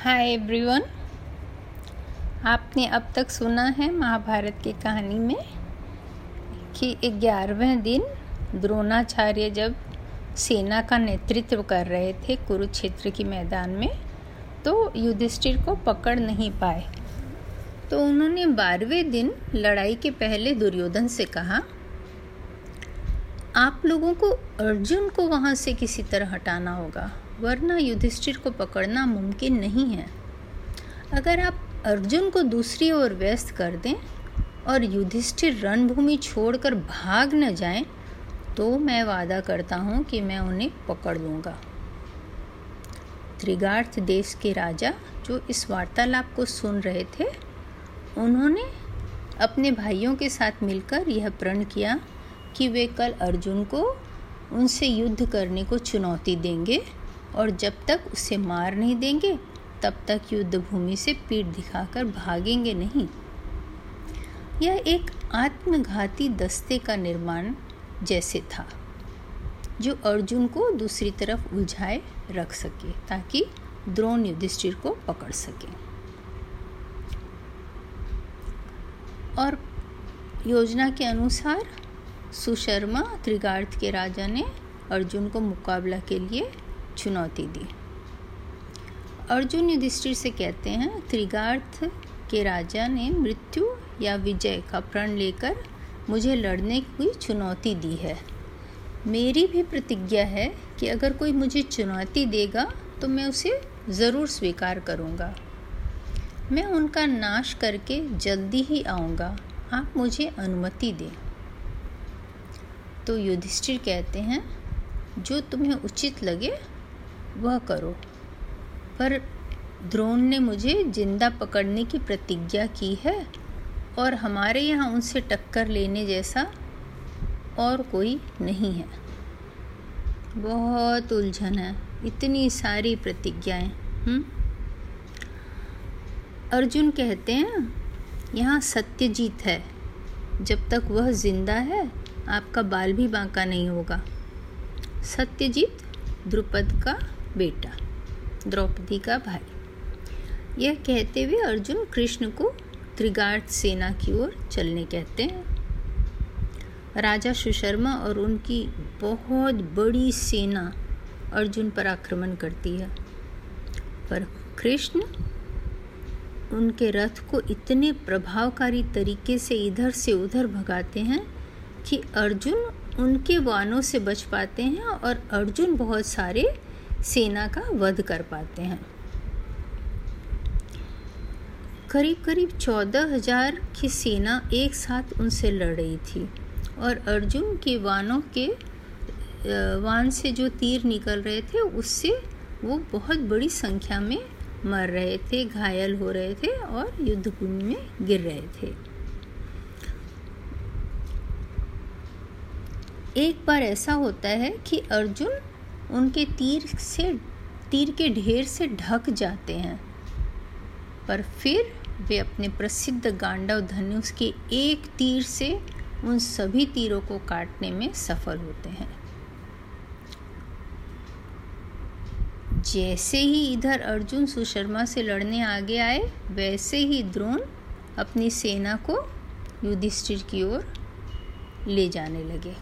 Hi everyone आपने अब तक सुना है महाभारत की कहानी में कि ग्यारहवें दिन द्रोणाचार्य जब सेना का नेतृत्व कर रहे थे कुरुक्षेत्र के मैदान में तो युधिष्ठिर को पकड़ नहीं पाए। तो उन्होंने बारहवें दिन लड़ाई के पहले दुर्योधन से कहा, आप लोगों को अर्जुन को वहाँ से किसी तरह हटाना होगा। वरना युधिष्ठिर को पकड़ना मुमकिन नहीं है। अगर आप अर्जुन को दूसरी ओर व्यस्त कर दें और युधिष्ठिर रणभूमि छोड़कर भाग न जाएँ, तो मैं वादा करता हूँ कि मैं उन्हें पकड़ लूँगा। त्रिगार्थ देश के राजा जो इस वार्तालाप को सुन रहे थे उन्होंने अपने भाइयों के साथ मिलकर यह प्रण किया कि वे कल अर्जुन को उनसे युद्ध करने को चुनौती देंगे। और जब तक उसे मार नहीं देंगे, तब तक युद्ध भूमि से पीठ दिखाकर भागेंगे नहीं। यह एक आत्मघाती दस्ते का निर्माण जैसे था, जो अर्जुन को दूसरी तरफ़ उलझाए रख सके, ताकि द्रोण युधिष्ठिर को पकड़ सके। और योजना के अनुसार सुशर्मा त्रिगार्थ के राजा ने अर्जुन को मुकाबला के लिए चुनौती दी। अर्जुन युधिष्ठिर से कहते हैं, त्रिगार्थ के राजा ने मृत्यु या विजय का प्रण लेकर मुझे लड़ने की चुनौती दी है। मेरी भी प्रतिज्ञा है कि अगर कोई मुझे चुनौती देगा तो मैं उसे ज़रूर स्वीकार करूँगा। मैं उनका नाश करके जल्दी ही आऊँगा। आप मुझे अनुमति दें। तो युधिष्ठिर कहते हैं, जो तुम्हें उचित लगे वह करो। पर द्रोण ने मुझे ज़िंदा पकड़ने की प्रतिज्ञा की है और हमारे यहाँ उनसे टक्कर लेने जैसा और कोई नहीं है। बहुत उलझन है। इतनी सारी प्रतिज्ञाएँ हम्म? अर्जुन कहते हैं, यहाँ सत्यजीत है। जब तक वह ज़िंदा है, आपका बाल भी बांका नहीं होगा। सत्यजीत, द्रुपद का बेटा, द्रौपदी का भाई। यह कहते हुए अर्जुन कृष्ण को त्रिगार्थ सेना की ओर चलने कहते हैं। राजा सुशर्मा और उनकी बहुत बड़ी सेना अर्जुन पर आक्रमण करती है। पर कृष्ण उनके रथ को इतने प्रभावकारी तरीके से इधर से उधर भगाते हैं कि अर्जुन उनके वानों से बच पाते हैं और अर्जुन बहुत सारे सेना का वध कर पाते हैं। करीब करीब चौदह हज़ार की सेना एक साथ उनसे लड़ रही थी और अर्जुन के वानों के वान से जो तीर निकल रहे थे, उससे वो बहुत बड़ी संख्या में मर रहे थे, घायल हो रहे थे और युद्ध भूमि में गिर रहे थे। एक बार ऐसा होता है कि अर्जुन उनके तीर से, तीर के ढेर से ढक जाते हैं। पर फिर वे अपने प्रसिद्ध गांडव धनुष के एक तीर से उन सभी तीरों को काटने में सफल होते हैं। जैसे ही इधर अर्जुन सुशर्मा से लड़ने आगे आए, वैसे ही द्रोण अपनी सेना को युधिष्ठिर की ओर ले जाने लगे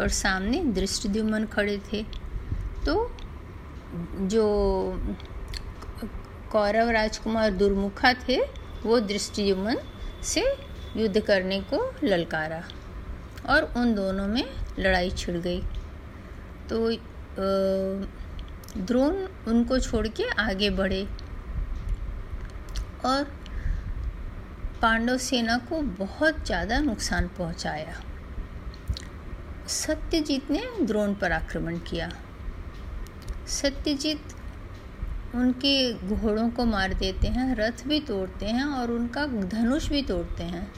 और सामने दृष्टिद्युमन खड़े थे। तो जो कौरव राजकुमार दुर्मुखा थे, वो दृष्टिद्युमन से युद्ध करने को ललकारा और उन दोनों में लड़ाई छिड़ गई। तो द्रोण उनको छोड़ के आगे बढ़े और पांडव सेना को बहुत ज़्यादा नुकसान पहुँचाया। सत्यजीत ने द्रोण पर आक्रमण किया। सत्यजीत उनके घोड़ों को मार देते हैं, रथ भी तोड़ते हैं और उनका धनुष भी तोड़ते हैं।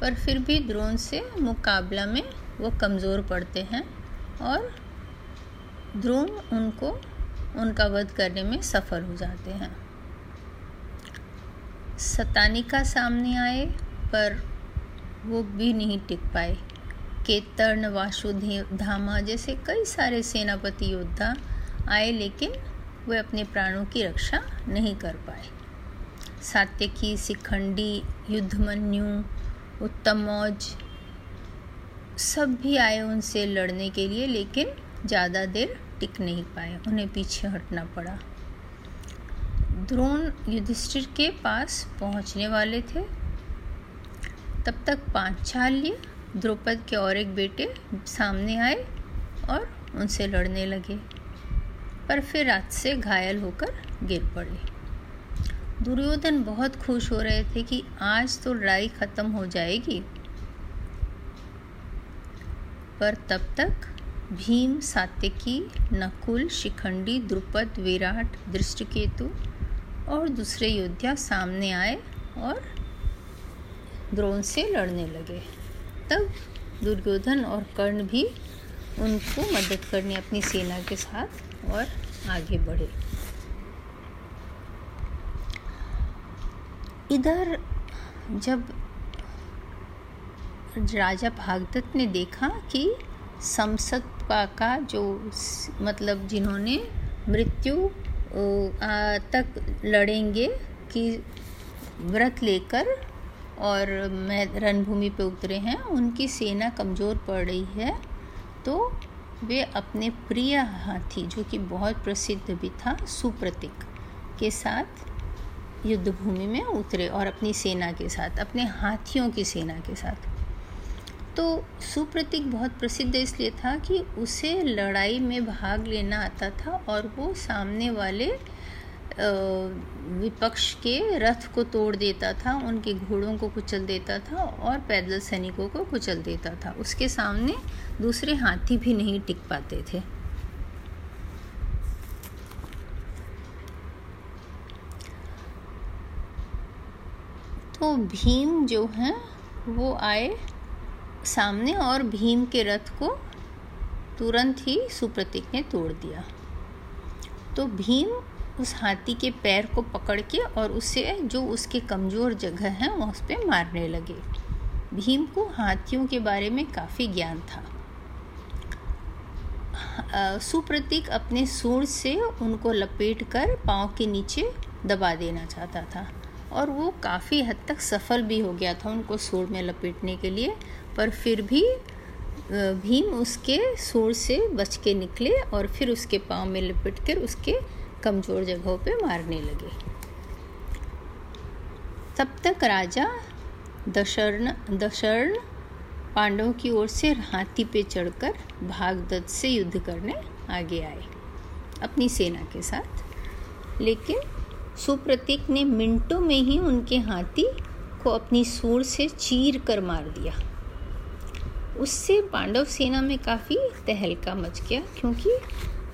पर फिर भी द्रोण से मुकाबला में वो कमज़ोर पड़ते हैं और द्रोण उनको, उनका वध करने में सफल हो जाते हैं। सतानिका सामने आए, पर वो भी नहीं टिक पाए। केतर्ण वासुधामा जैसे कई सारे सेनापति योद्धा आए, लेकिन वे अपने प्राणों की रक्षा नहीं कर पाए। सात्यकी, शिखंडी, युद्धमन्यु, उत्तम मौज, सब भी आए उनसे लड़ने के लिए, लेकिन ज़्यादा देर टिक नहीं पाए। उन्हें पीछे हटना पड़ा। द्रोण युधिष्ठिर के पास पहुँचने वाले थे। तब तक पांचाल्य द्रौपद के और एक बेटे सामने आए और उनसे लड़ने लगे। पर फिर रात से घायल होकर गिर पड़े। दुर्योधन बहुत खुश हो रहे थे कि आज तो लड़ाई खत्म हो जाएगी। पर तब तक भीम, सात्यकी, नकुल, शिखंडी, द्रुपद, विराट, दृष्टिकेतु और दूसरे योद्धा सामने आए और द्रोण से लड़ने लगे। तब दुर्योधन और कर्ण भी उनको मदद करने अपनी सेना के साथ और आगे बढ़े। इधर जब राजा भागदत्त ने देखा कि समसत्पा का जो मतलब जिन्होंने मृत्यु तक लड़ेंगे कि व्रत लेकर और मैं रणभूमि पे उतरे हैं, उनकी सेना कमज़ोर पड़ रही है तो वे अपने प्रिय हाथी, जो कि बहुत प्रसिद्ध भी था, सुप्रतिक के साथ युद्ध भूमि में उतरे और अपनी सेना के साथ, अपने हाथियों की सेना के साथ। तो सुप्रतिक बहुत प्रसिद्ध इसलिए था कि उसे लड़ाई में भाग लेना आता था और वो सामने वाले विपक्ष के रथ को तोड़ देता था, उनके घोड़ों को कुचल देता था और पैदल सैनिकों को कुचल देता था। उसके सामने दूसरे हाथी भी नहीं टिक पाते थे। तो भीम जो हैं, वो आए सामने और भीम के रथ को तुरंत ही सुप्रतीक ने तोड़ दिया। तो भीम उस हाथी के पैर को पकड़ के और उसे जो उसके कमज़ोर जगह हैं है उस पर मारने लगे। भीम को हाथियों के बारे में काफ़ी ज्ञान था। सुप्रतीक अपने सूर से उनको लपेट कर पाँव के नीचे दबा देना चाहता था और वो काफ़ी हद तक सफल भी हो गया था उनको सूर में लपेटने के लिए, पर फिर भी भीम उसके सूर से बच के निकले और फिर उसके पाँव में लपेट कर उसके कमज़ोर जगहों पे मारने लगे। तब तक राजा दशर्ण दशर्ण पांडवों की ओर से हाथी पे चढ़कर भागदत्त से युद्ध करने आगे आए, अपनी सेना के साथ। लेकिन सुप्रतीक ने मिनटों में ही उनके हाथी को अपनी सूर से चीर कर मार दिया। उससे पांडव सेना में काफ़ी तहलका मच गया, क्योंकि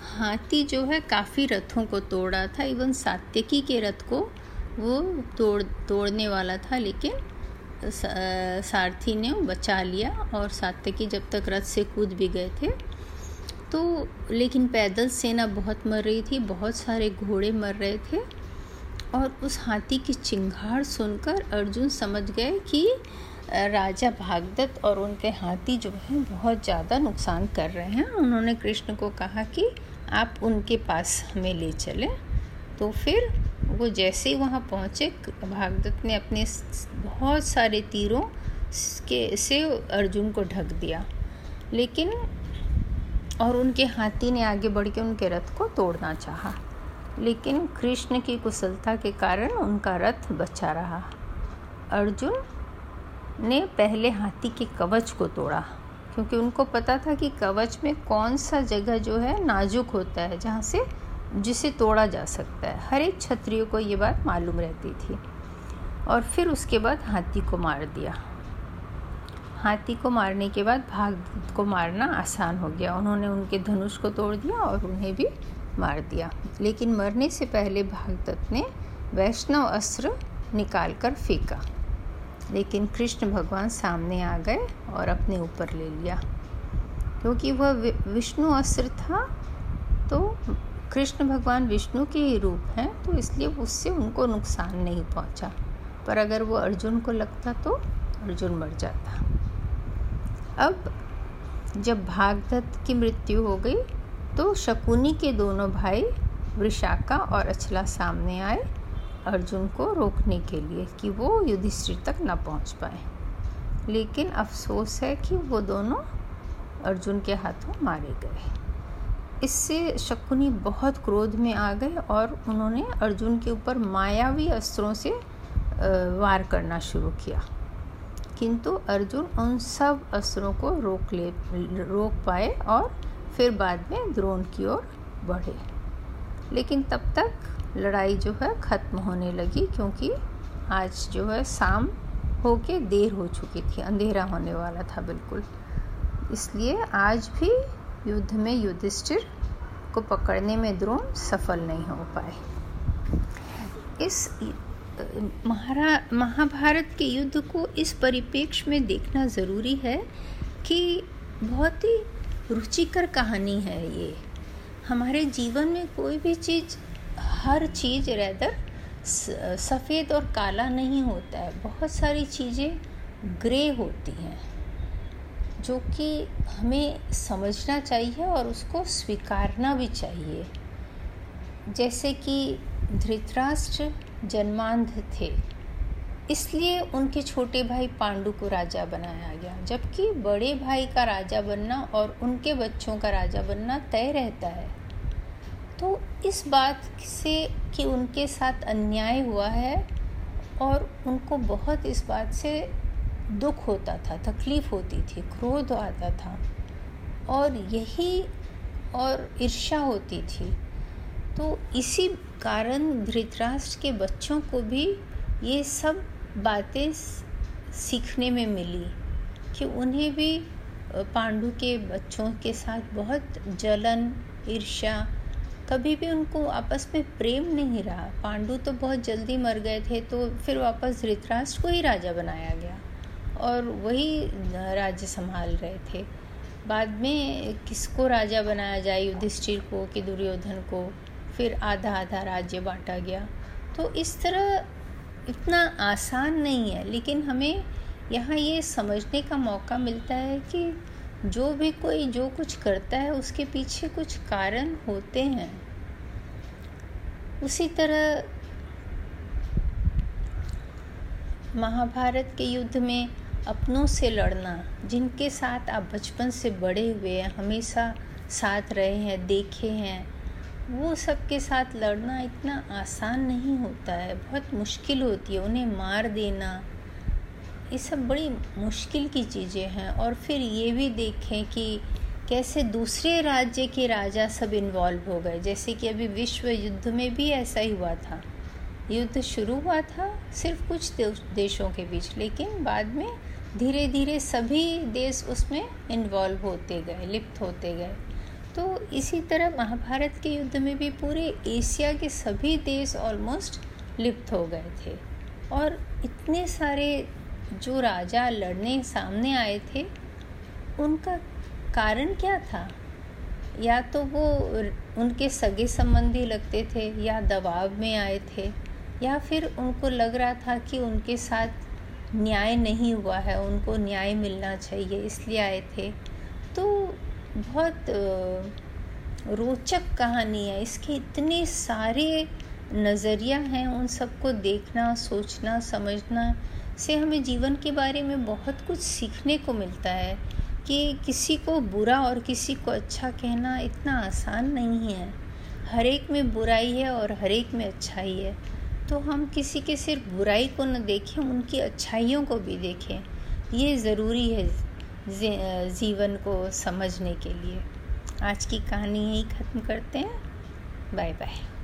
हाथी जो है काफ़ी रथों को तोड़ा था, इवन सात्यकी के रथ को वो तोड़, तोड़ने वाला था, लेकिन सारथी ने बचा लिया और सात्यकी जब तक रथ से कूद भी गए थे। तो लेकिन पैदल सेना बहुत मर रही थी, बहुत सारे घोड़े मर रहे थे और उस हाथी की चिंगाड़ सुनकर अर्जुन समझ गए कि राजा भागदत्त और उनके हाथी जो हैं बहुत ज़्यादा नुकसान कर रहे हैं। उन्होंने कृष्ण को कहा कि आप उनके पास हमें ले चलें। तो फिर वो जैसे ही वहाँ पहुँचे, भागदत्त ने अपने बहुत सारे तीरों के, से अर्जुन को ढक दिया। लेकिन, और उनके हाथी ने आगे बढ़ के उनके रथ को तोड़ना चाहा। लेकिन कृष्ण की कुशलता के कारण उनका रथ बचा रहा। अर्जुन ने पहले हाथी के कवच को तोड़ा। क्योंकि उनको पता था कि कवच में कौन सा जगह जो है नाजुक होता है, जहाँ से जिसे तोड़ा जा सकता है। हर एक क्षत्रियो को ये बात मालूम रहती थी। और फिर उसके बाद हाथी को मार दिया। हाथी को मारने के बाद भाग को मारना आसान हो गया। उन्होंने उनके धनुष को तोड़ दिया और उन्हें भी मार दिया। लेकिन मरने से पहले भागदत्त ने वैष्णव अस्त्र निकाल कर फेंका। लेकिन कृष्ण भगवान सामने आ गए और अपने ऊपर ले लिया। क्योंकि वह विष्णु अस्त्र था तो कृष्ण भगवान विष्णु के ही रूप हैं तो इसलिए उससे उनको नुकसान नहीं पहुँचा। पर अगर वो अर्जुन को लगता तो अर्जुन मर जाता। अब जब भागदत्त की मृत्यु हो गई तो शकुनी के दोनों भाई वृषाका और अचला सामने आए अर्जुन को रोकने के लिए कि वो युधिष्ठिर तक न पहुँच पाए। लेकिन अफसोस है कि वो दोनों अर्जुन के हाथों मारे गए। इससे शकुनी बहुत क्रोध में आ गए और उन्होंने अर्जुन के ऊपर मायावी अस्त्रों से वार करना शुरू किया। किंतु अर्जुन उन सब अस्त्रों को रोक ले, रोक पाए और फिर बाद में द्रोण की ओर बढ़े। लेकिन तब तक लड़ाई जो है ख़त्म होने लगी क्योंकि आज जो है शाम होके देर हो चुकी थी। अंधेरा होने वाला था बिल्कुल। इसलिए आज भी युद्ध में युधिष्ठिर को पकड़ने में द्रोण सफल नहीं हो पाए। इस महारा, महाभारत के युद्ध को इस परिप्रेक्ष्य में देखना ज़रूरी है कि बहुत ही रुचिकर कहानी है ये। हमारे जीवन में कोई भी चीज़, हर चीज़ रैदर सफ़ेद और काला नहीं होता है। बहुत सारी चीज़ें ग्रे होती हैं, जो कि हमें समझना चाहिए और उसको स्वीकारना भी चाहिए। जैसे कि धृतराष्ट्र जन्मांध थे, इसलिए उनके छोटे भाई पांडु को राजा बनाया गया, जबकि बड़े भाई का राजा बनना और उनके बच्चों का राजा बनना तय रहता है। तो इस बात से कि उनके साथ अन्याय हुआ है और उनको बहुत इस बात से दुख होता था, तकलीफ़ होती थी, क्रोध आता था और यही और ईर्ष्या होती थी। तो इसी कारण धृतराष्ट्र के बच्चों को भी ये सब बातें सीखने में मिली कि उन्हें भी पांडु के बच्चों के साथ बहुत जलन, ईर्ष्या कभी भी उनको आपस में प्रेम नहीं रहा। पांडु तो बहुत जल्दी मर गए थे तो फिर वापस धृतराष्ट्र को ही राजा बनाया गया और वही राज्य संभाल रहे थे। बाद में किसको राजा बनाया जाए युधिष्ठिर को कि दुर्योधन को? फिर आधा आधा राज्य बांटा गया। तो इस तरह इतना आसान नहीं है, लेकिन हमें यहाँ ये समझने का मौका मिलता है कि जो भी कोई जो कुछ करता है, उसके पीछे कुछ कारण होते हैं। उसी तरह महाभारत के युद्ध में अपनों से लड़ना, जिनके साथ आप बचपन से बड़े हुए हैं, हमेशा साथ रहे हैं, देखे हैं, वो सबके साथ लड़ना इतना आसान नहीं होता है। बहुत मुश्किल होती है उन्हें मार देना ये सब बड़ी मुश्किल की चीज़ें हैं और फिर ये भी देखें कि कैसे दूसरे राज्य के राजा सब इन्वॉल्व हो गए। जैसे कि अभी विश्व युद्ध में भी ऐसा ही हुआ था। युद्ध शुरू हुआ था सिर्फ़ कुछ देशों के बीच, लेकिन बाद में धीरे धीरे सभी देश उसमें इन्वॉल्व होते गए, लिप्त होते गए। तो इसी तरह महाभारत के युद्ध में भी पूरे एशिया के सभी देश ऑलमोस्ट लिप्त हो गए थे। और इतने सारे जो राजा लड़ने सामने आए थे, उनका कारण क्या था? या तो वो उनके सगे संबंधी लगते थे या दबाव में आए थे, या फिर उनको लग रहा था कि उनके साथ न्याय नहीं हुआ है, उनको न्याय मिलना चाहिए, इसलिए आए थे। तो बहुत रोचक कहानी है। इसके इतने सारे नज़रिया हैं उन सबको देखना, सोचना, समझना, से हमें जीवन के बारे में बहुत कुछ सीखने को मिलता है कि किसी को बुरा और किसी को अच्छा कहना इतना आसान नहीं है। हर एक में बुराई है और हर एक में अच्छाई है। तो हम किसी के सिर्फ़ बुराई को न देखें, उनकी अच्छाइयों को भी देखें। ये ज़रूरी है जीवन को समझने के लिए। आज की कहानी यही ख़त्म करते हैं। Bye bye.